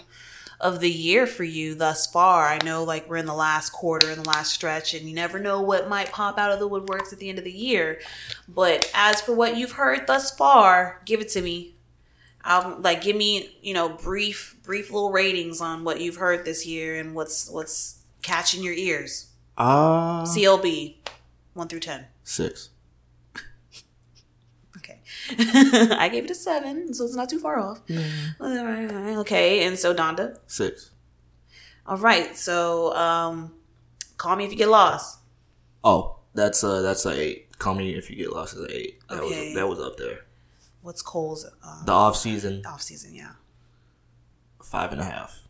of the year for you thus far? I know like we're in the last quarter, in the last stretch, and you never know what might pop out of the woodworks at the end of the year. But as for what you've heard thus far, give it to me. I'll, like give me you know brief brief little ratings on what you've heard this year and what's what's catching your ears. Ah, CLB, one through ten. six. Okay. I gave it a seven, so it's not too far off. Okay, and so Donda. Six. All right, so um, call me if you get lost. Oh, that's a that's a eight. Call me if you get lost as an eight. That Okay. was that was up there. What's Cole's uh, The off season off season? Yeah, five and a half.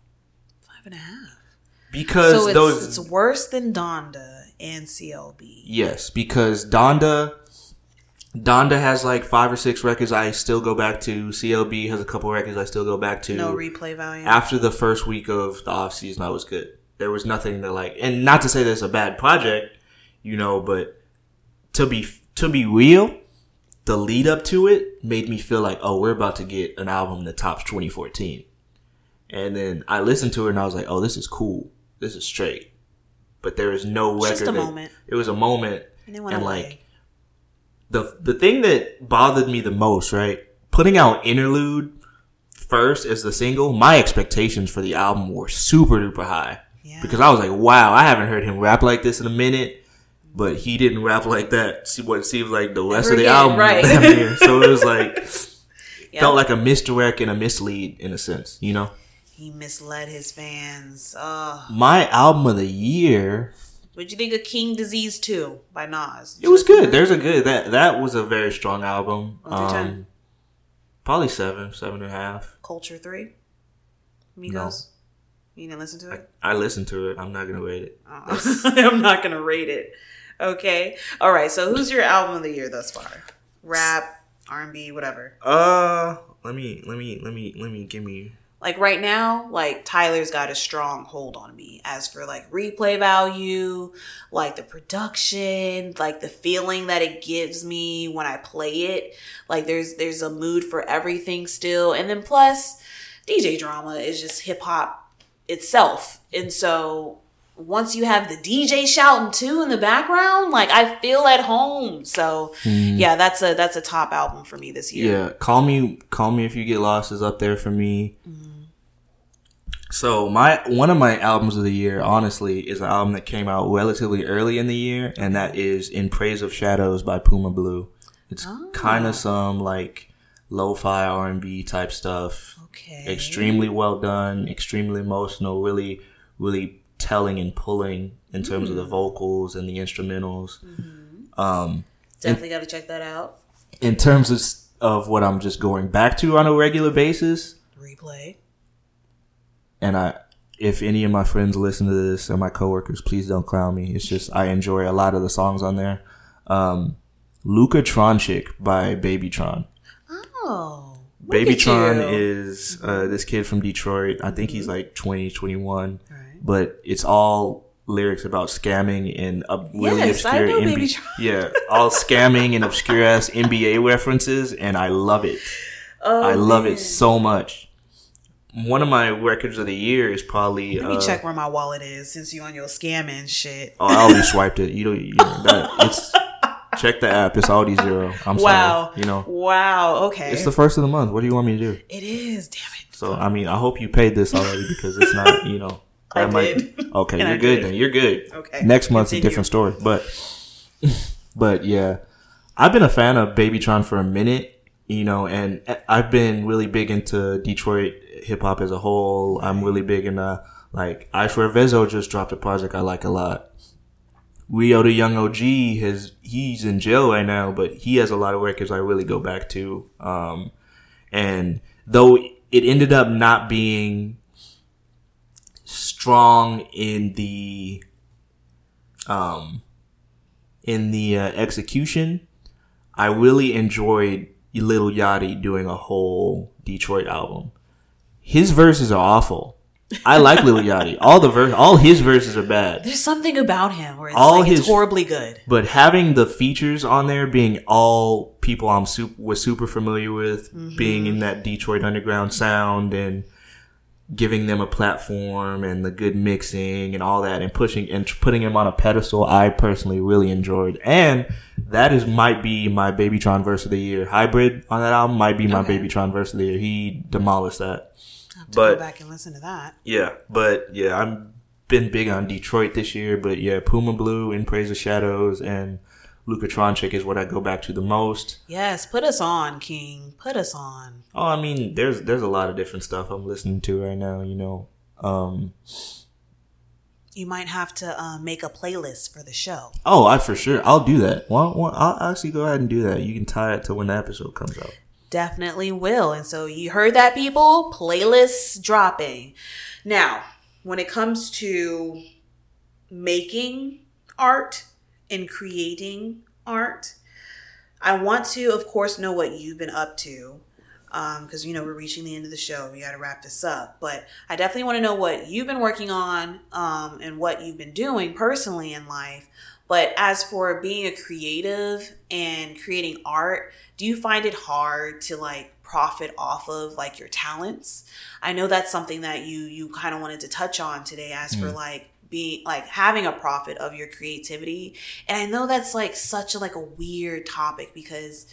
five and a half. Because So it's, those it's worse than Donda and CLB. Yes, because Donda Donda has like five or six records I still go back to. CLB has a couple records I still go back to. No replay value. After the first week of the off season, I was good. There was nothing to like, and not to say that it's a bad project, you know, but to be to be real, the lead up to it made me feel like, oh, we're about to get an album that tops 2014. And then I listened to it and I was like, oh, this is cool. This is straight. But there is no record. just a that- moment. It was a moment and and like the the thing that bothered me the most, right? Putting out interlude first as the single, my expectations for the album were super duper high yeah. because I was like, wow, I haven't heard him rap like this in a minute. But he didn't rap like that. See what it seems like the rest of the again, album. right. so it was like Yeah. felt like a misdirect and a mislead in a sense, you know. He misled his fans. Oh. My album of the year What'd you think of King Disease 2 by Nas? It was good. There's a good that that was a very strong album. One through ten? Um, probably seven, seven and a half. Culture 3? Migos? You didn't listen to it? I listened to it. I'm not gonna rate it. Oh. I'm not gonna rate it. Okay. All right. So who's your album of the year thus far? Rap, R&B, whatever. Uh, let me let me let me let me give me. Like right now, like Tyler's got a strong hold on me. As for like replay value, like the production, like the feeling that it gives me when I play it. Like there's there's a mood for everything still, and then plus DJ drama is just hip hop itself, and so once you have the DJ shouting too in the background, like I feel at home. So mm. yeah, that's a that's a top album for me this year. Yeah, call me call me if you get lost is up there for me. Mm-hmm. So my one of my albums of the year, honestly, is an album that came out relatively early in the year, and that is "In Praise of Shadows" by Puma Blue. It's ah. Oh. kind of some like lo-fi R and B type stuff. Okay. extremely well done, extremely emotional, really, really telling and pulling in terms of the vocals and the instrumentals. Um, Definitely got to check that out. in terms of of what I'm just going back to on a regular basis, Replay. and I, if any of my friends listen to this or my coworkers, please don't clown me. It's just I enjoy a lot of the songs on there. Um, Luka Trončić by Babytron. Oh. Babytron. Mm-hmm. is uh, this kid from Detroit. I think he's like 20, 21. Right. But it's all lyrics about scamming and uh, really Yes, obscure know. Yeah, all scamming and obscure ass NBA references, and I love it. Oh, I love man. it so much. One of my records of the year is probably. Let me uh, check where my wallet is since you on your scamming shit. Oh, I already swiped it. You know, you know that, it's check the app. It's Audi zero. I'm Wow. sorry. You know, Wow. Okay. it's the first of the month. What do you want me to do? it is. Damn it. So I mean, I hope you paid this already because it's not, you know. I that did. Okay, you're good did. then. You're good. Okay. Next month's Continue. a different story, but but yeah, I've been a fan of Babytron for a minute, you know, and I've been really big into Detroit hip hop as a whole. I'm really big in uh like I swear Veeze just dropped a project I like a lot. RIO Da Yung OG has he's in jail right now, but he has a lot of records I really go back to. Um, and though it ended up not being strong in the um in the uh, execution, I really enjoyed Lil Yachty doing a whole Detroit album. His verses are awful. I like Lil Yachty. All the verse, all his verses are bad. There's something about him where it's All like his- it's horribly good. But having the features on there being all people I'm super was super familiar with, being in that Detroit underground sound and giving them a platform and the good mixing and all that and pushing and putting him on a pedestal, I personally really enjoyed. And that is might be my Babytron verse of the year. Hybrid on that album might be my Okay. Babytron verse of the year. He demolished that. I have to But- go back and listen to that. Yeah, but yeah, I'm been big on Detroit this year, but yeah, Puma Blue, In Praise of Shadows, and Luka Trončić is what I go back to the most. Yes, put us on, King. Put us on. Oh, I mean, there's there's a lot of different stuff I'm listening to right now. You know, um, You might have to uh, make a playlist for the show. oh, I for sure I'll do that. Well, well, I'll actually go ahead and do that. You can tie it to when the episode comes out. Definitely will. And so you heard that, people? Playlists dropping. Now, when it comes to making art and creating art, I want to, of course, know what you've been up to. Because, you know, we're reaching the end of the show. We got to wrap this up. But I definitely want to know what you've been working on um, and what you've been doing personally in life. But as for being a creative and creating art, do you find it hard to like profit off of like your talents? I know that's something that you you kind of wanted to touch on today as for like being like having a profit of your creativity. And I know that's like such a like a weird topic because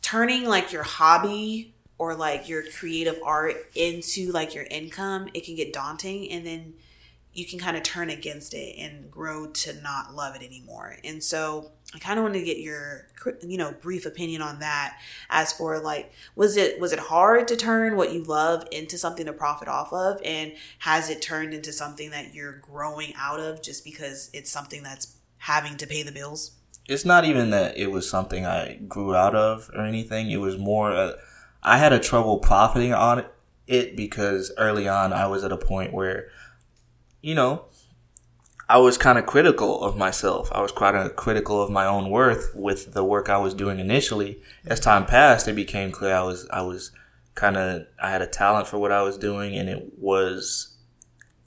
turning like your hobby or like your creative art into like your income, it can get daunting and then you can kind of turn against it and grow to not love it anymore. And so I kind of want to get your you know brief opinion on that as for like was it was it hard to turn what you love into something to profit off of and has it turned into something that you're growing out of just because it's something that's having to pay the bills? It's not even that it was something I grew out of or anything. It was more uh, I had a trouble profiting on it, it because early on I was at a point where you know I was kind of critical of myself. I was quite of critical of my own worth with the work I was doing initially. As time passed, it became clear I was I was kind of I had a talent for what I was doing, and it was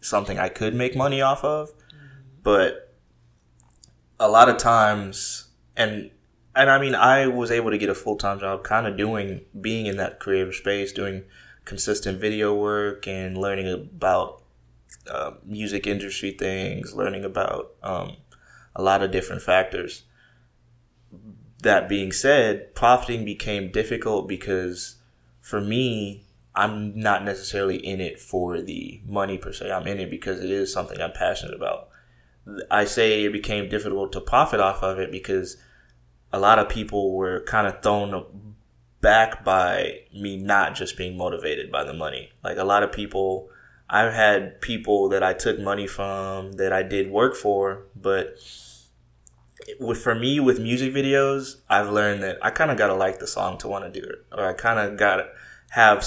something I could make money off of. But a lot of times, and and I mean, I was able to get a full time job, kind of doing being in that creative space, doing consistent video work and learning about uh, music industry things, learning about um, a lot of different factors. That being said, profiting became difficult because for me, I'm not necessarily in it for the money per se. I'm in it because it is something I'm passionate about. I say it became difficult to profit off of it because a lot of people were kind of thrown back by me not just being motivated by the money. Like a lot of people I've had people that I took money from that I did work for, but with for me with music videos, I've learned that I kind of gotta like the song to want to do it, or I kind of gotta have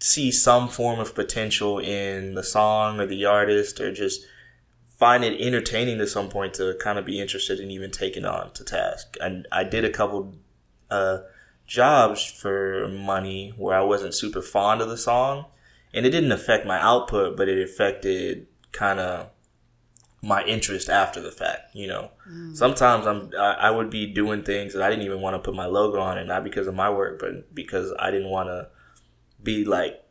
see some form of potential in the song or the artist, or just find it entertaining to some point to kind of be interested in even taking on to task. And I did a couple uh, jobs for money where I wasn't super fond of the song and it didn't affect my output, but it affected kind of my interest after the fact. You know, mm. sometimes I'm I, I, would be doing things that I didn't even want to put my logo on it, not because of my work, but because I didn't want to be like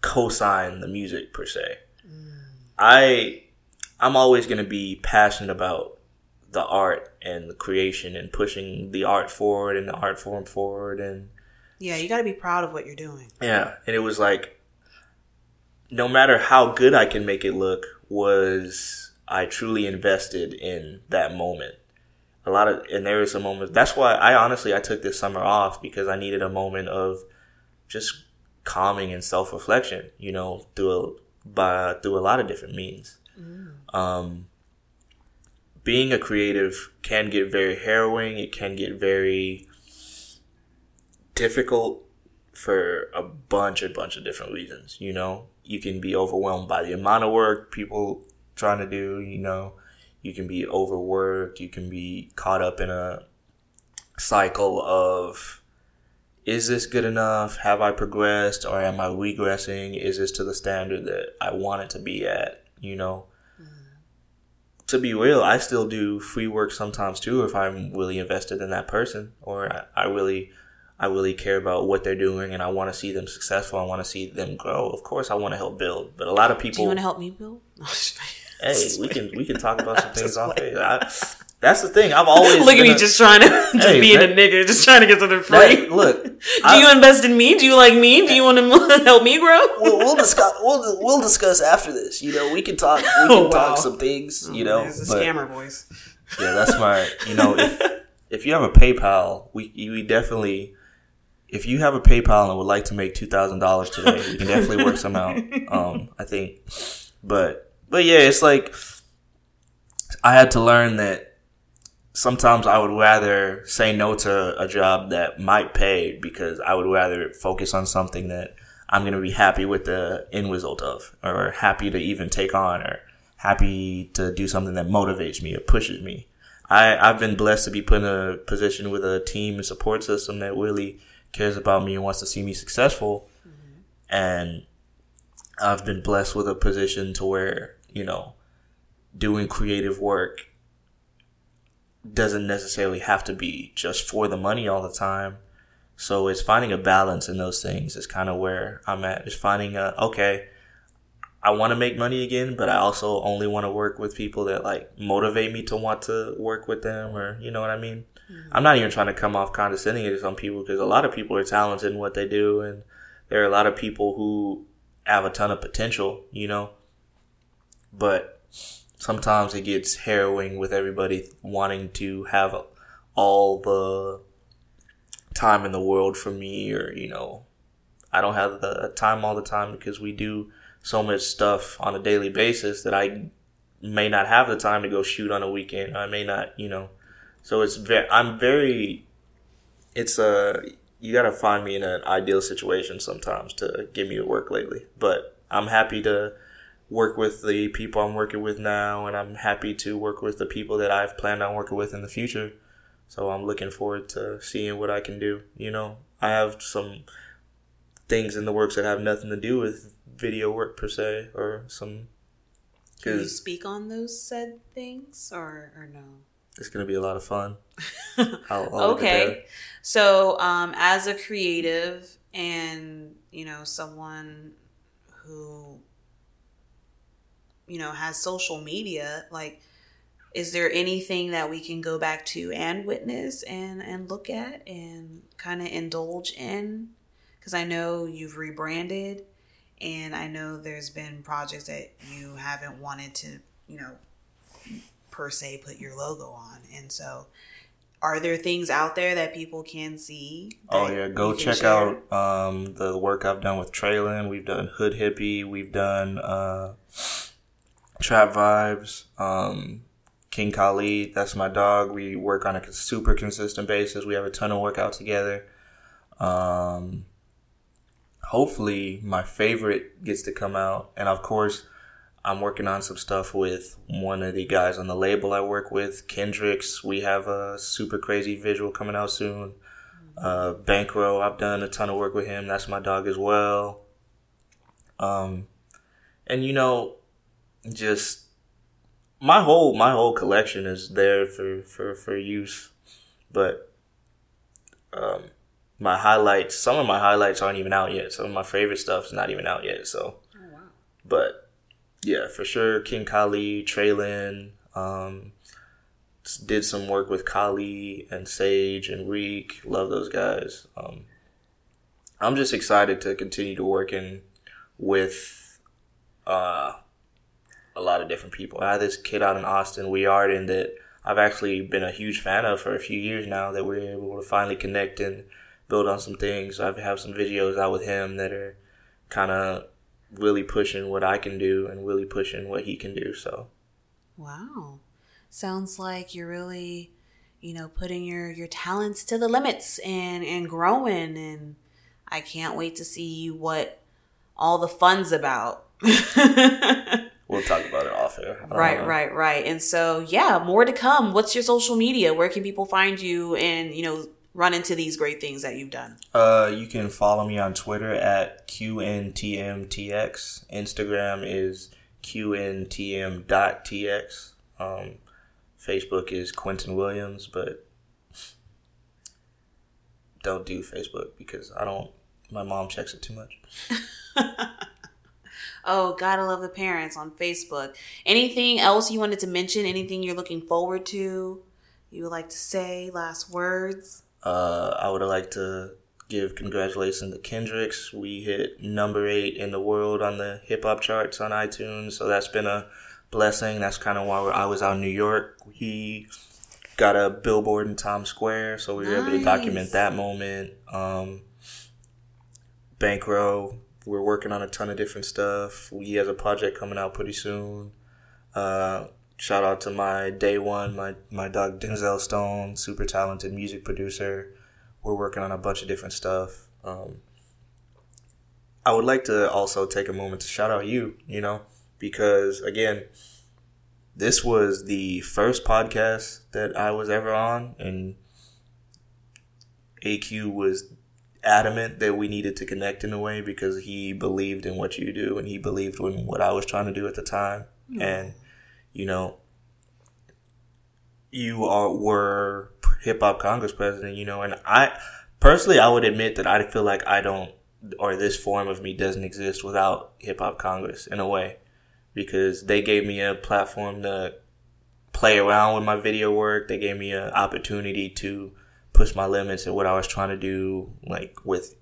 co-sign the music per se. Mm. I I'm always going to be passionate about the art and the creation and pushing the art forward and the art form forward and yeah, you got to be proud of what you're doing. Yeah, and it was like no matter how good I can make it look, was I truly invested in that moment. A lot of, and there was a moment. That's why I honestly I took this summer off because I needed a moment of just calming and self reflection. You know, through a by through a lot of different means. Mm. Um, being a creative can get very harrowing. It can get very difficult for a bunch, a bunch of different reasons. You know, you can be overwhelmed by the amount of work people trying to do, you know, you can be overworked, you can be caught up in a cycle of is this good enough? Have I progressed or am I regressing? Is this to the standard that I want it to be at? You know, mm-hmm. to be real, I still do free work sometimes too if I'm really invested in that person or I, I really I really care about what they're doing and I want to see them successful. I want to see them grow. Of course, I want to help build, but a lot of people. Do you want to help me build? hey, we can we can talk about some things off air. That's the thing. I've always look at me just trying to just hey, being that, a nigga, just trying to get something free. That, look, do I, you invest in me? Do you like me? Do you want to help me grow? we'll, we'll discuss. We'll we'll discuss after this. You know, we can talk. We can oh, wow. talk some things. You oh, know, it's a scammer voice. Yeah, that's my. You know, if if you have a PayPal, we we definitely. If you have a PayPal and would like to make two thousand dollars today, you can definitely work some out. Um, I think, but but yeah, it's like I had to learn that sometimes I would rather say no to a job that might pay because I would rather focus on something that I'm going to be happy with the end result of, or happy to even take on, or happy to do something that motivates me or pushes me. I, I've been blessed to be put in a position with a team and support system that really cares about me and wants to see me successful. Mm-hmm. And I've been blessed with a position to where, you know, doing creative work doesn't necessarily have to be just for the money all the time. So it's finding a balance in those things is kind of where I'm at. Is finding a, okay, I want to make money again, but I also only want to work with people that like motivate me to want to work with them, or you know what I mean. I'm not even trying to come off condescending to some people because a lot of people are talented in what they do, and there are a lot of people who have a ton of potential, you know. But sometimes it gets harrowing with everybody wanting to have all the time in the world for me, or you know, I don't have the time all the time because we do so much stuff on a daily basis that I may not have the time to go shoot on a weekend. I may not, you know. So it's very, I'm very, it's a, you gotta find me in an ideal situation sometimes to get me to work lately. But I'm happy to work with the people I'm working with now, and I'm happy to work with the people that I've planned on working with in the future. So I'm looking forward to seeing what I can do. You know, I have some things in the works that have nothing to do with video work per se or some. Can you speak on those said things or or no? It's gonna be a lot of fun. I'll, I'll okay, so um, as a creative and you know someone who you know has social media, like is there anything that we can go back to and witness and and look at and kind of indulge in? Because i know you've rebranded and I know there's been projects that you haven't wanted to, you know, per se put your logo on. And so are there things out there that people can see? Oh yeah, go check share? out um, the work I've done with Traylon. We've done Hood Hippie. We've done uh, Trap Vibes. Um, King Khalid, that's my dog. We work on a super consistent basis. We have a ton of work out together. Um, hopefully my favorite gets to come out. And of course, I'm working on some stuff with one of the guys on the label I work with, Kendricks. We have a super crazy visual coming out soon. Uh, Bankroll, I've done a ton of work with him. That's my dog as well. Um, and you know, just my whole my whole collection is there for for for use, but um, my highlights, some of my highlights aren't even out yet. Some of my favorite stuff is not even out yet. So, oh, wow. but yeah, for sure, King Kali, Traylon, um, did some work with Kali and Sage and Reek. Love those guys. Um, I'm just excited to continue to work in with uh, a lot of different people. I have this kid out in Austin, We Arden, that I've actually been a huge fan of for a few years now. That we're able to finally connect and build on some things. I have some videos out with him that are kind of really pushing what I can do and really pushing what he can do. So, wow, sounds like you're really, you know, putting your your talents to the limits and and growing. And I can't wait to see what all the fun's about. we'll talk about it off air. Right, know. right, right. And so, yeah, more to come. What's your social media? Where can people find you and, you know, run into these great things that you've done? Uh, you can follow me on Twitter at QNTMTX. Instagram is QNTM.tx. Um, Facebook is Quentin Williams, but don't do Facebook because I don't, my mom checks it too much. oh, gotta love the parents on Facebook. Anything else you wanted to mention? Anything you're looking forward to? You would like to say last words? Uh, I would like to give congratulations to Kendricks. We hit number eight in the world on the hip hop charts on iTunes, so that's been a blessing. That's kind of why I was out in New York. He got a billboard in Times Square, so we were able to document that moment. Um, Bankroll, we're working on a ton of different stuff. We has a project coming out pretty soon. Uh, shout out to my day one, my my dog Denzel Stone, super talented music producer. We're working on a bunch of different stuff. Um, I would like to also take a moment to shout out you, you know, because again, this was the first podcast that I was ever on, and AQ was adamant that we needed to connect in a way because he believed in what you do and he believed in what I was trying to do at the time. And, you know, you are were hip hop Congress president, you know, and I personally I would admit that I feel like I don't or this form of me doesn't exist without hip hop Congress in a way because they gave me a platform to play around with my video work. They gave me an opportunity to push my limits and what I was trying to do, like with,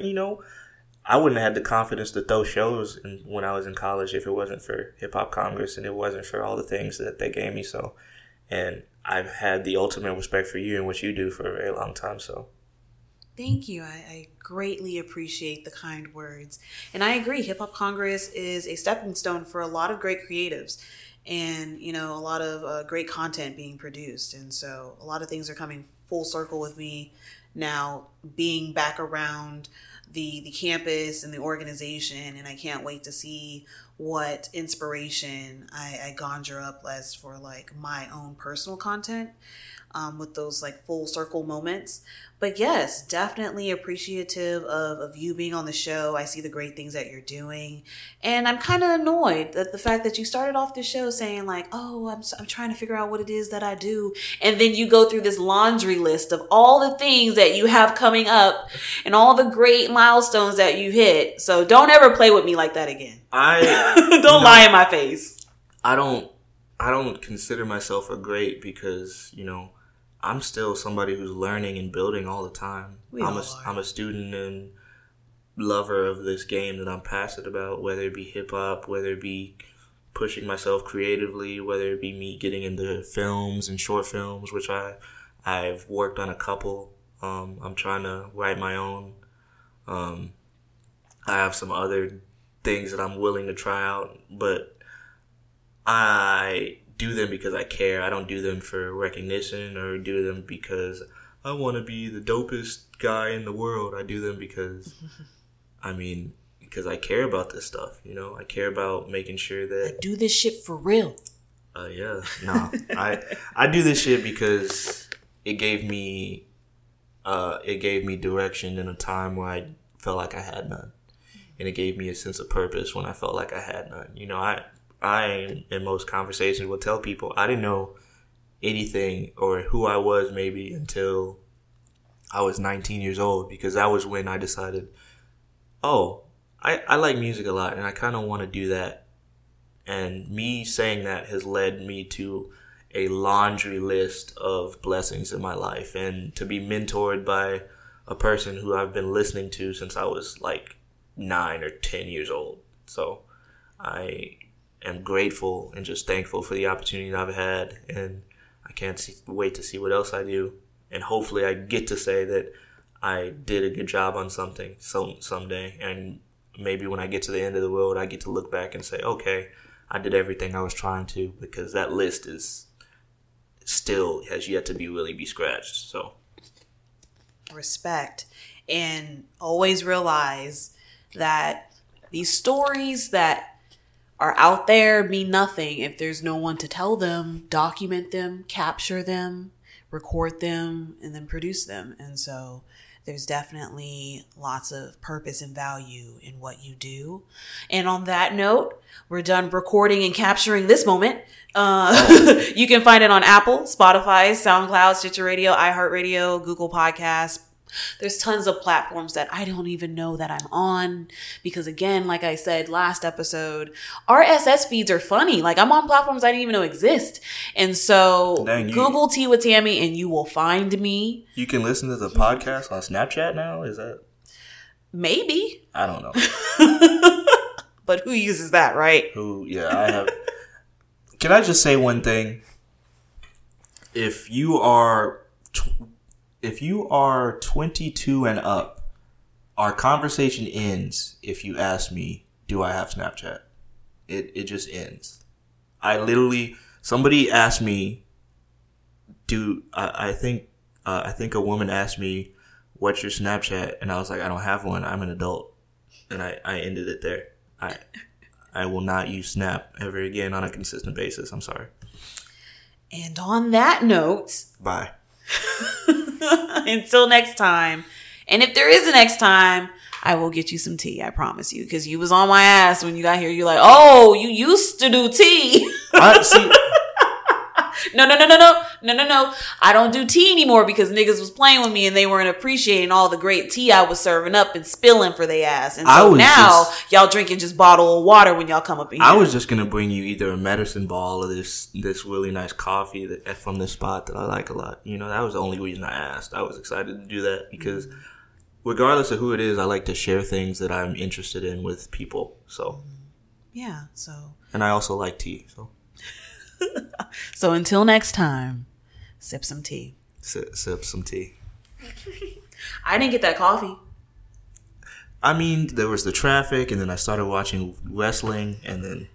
you know, I wouldn't have had the confidence to throw shows in, when I was in college if it wasn't for Hip Hop Congress and it wasn't for all the things that they gave me. So, and I've had the ultimate respect for you and what you do for a very long time. So, Thank you. I, I greatly appreciate the kind words. And I agree, Hip Hop Congress is a stepping stone for a lot of great creatives and, you know, a lot of uh, great content being produced. And so a lot of things are coming full circle with me now being back around the, the campus and the organization. And I can't wait to see what inspiration I, I conjure up as for like my own personal content um, with those like full circle moments. But yes, definitely appreciative of, of you being on the show. I see the great things that you're doing. And I'm kind of annoyed that the fact that you started off the show saying, like, oh, I'm, I'm trying to figure out what it is that I do. And then you go through this laundry list of all the things that you have coming up and all the great milestones that you hit. So don't ever play with me like that again. I don't No. lie in my face. I don't I don't consider myself a great because you know I'm still somebody who's learning and building all the time. We I'm all a are. I'm a student and lover of this game that I'm passionate about, whether it be hip hop, whether it be pushing myself creatively, whether it be me getting into films and short films, which I I've worked on a couple. Um, I'm trying to write my own. Um, I have some other things that I'm willing to try out, but I do them because I care. I don't do them for recognition or do them because I want to be the dopest guy in the world. I do them because, I mean, because I care about this stuff. You know, I care about making sure that I Do this shit for real. uh, yeah, no, I I do this shit because it gave me, uh, it gave me direction in a time where I felt like I had none, and it gave me a sense of purpose when I felt like I had none. You know, I I in most conversations will tell people I didn't know anything or who I was maybe until I was 19 years old because that was when I decided, oh, I I like music a lot and I kind of want to do that and me saying that has led me to a laundry list of blessings in my life and to be mentored by a person who I've been listening to since I was like nine or 10 years old. So I am grateful and just thankful for the opportunity that I've had. And I can't see, wait to see what else I do. And hopefully I get to say that I did a good job on something some, someday. And maybe when I get to the end of the world, I get to look back and say, okay, I did everything I was trying to because that list is still has yet to be really be scratched. So respect and always realize that these stories that are out there mean nothing if there's no one to tell them, document them, capture them, record them, and then produce them. And so there's definitely lots of purpose and value in what you do. And on that note, we're done recording and capturing this moment. Uh, you can find it on Apple, Spotify, SoundCloud, Stitcher Radio, iHeartRadio, Google Podcasts. There's tons of platforms that I don't even know that I'm on because again, like I said last episode, RSS feeds are funny. Like I'm on platforms I didn't even know exist. And so you- Google Tea with Tammy and you will find me. you can listen to the podcast on Snapchat now. Is that Maybe. I don't know But who uses that, right? who. Yeah, I have. Can I just say one thing? if you are if you are 22 and up, our conversation ends if you ask me, "Do I have Snapchat?" It it just ends. I literally somebody asked me, "Do I, I think uh, I think a woman asked me, "What's your Snapchat?" and I was like, "I don't have one. I'm an adult," and I I ended it there. I I will not use Snap ever again on a consistent basis. I'm sorry. And on that note, Bye. until next time. And if there is a next time, I will get you some tea. I promise you, because you was on my ass when you got here. You're like, oh, you used to do tea. I see. no, no, no, no, no, no, no, no. I don't do tea anymore because niggas was playing with me and they weren't appreciating all the great tea I was serving up and spilling for they ass. And so now just- y'all drinking just bottle of water when y'all come up in here. I was just gonna bring you either a medicine ball or this this really nice coffee that from this spot that I like a lot. You know, that was the only reason I asked. I was excited to do that because regardless of who it is, I like to share things that I'm interested in with people. So, yeah. So, and I also like tea. So, so until next time, sip some tea. sip, sip some tea. I didn't get that coffee. I mean, there was the traffic, and then I started watching wrestling, and then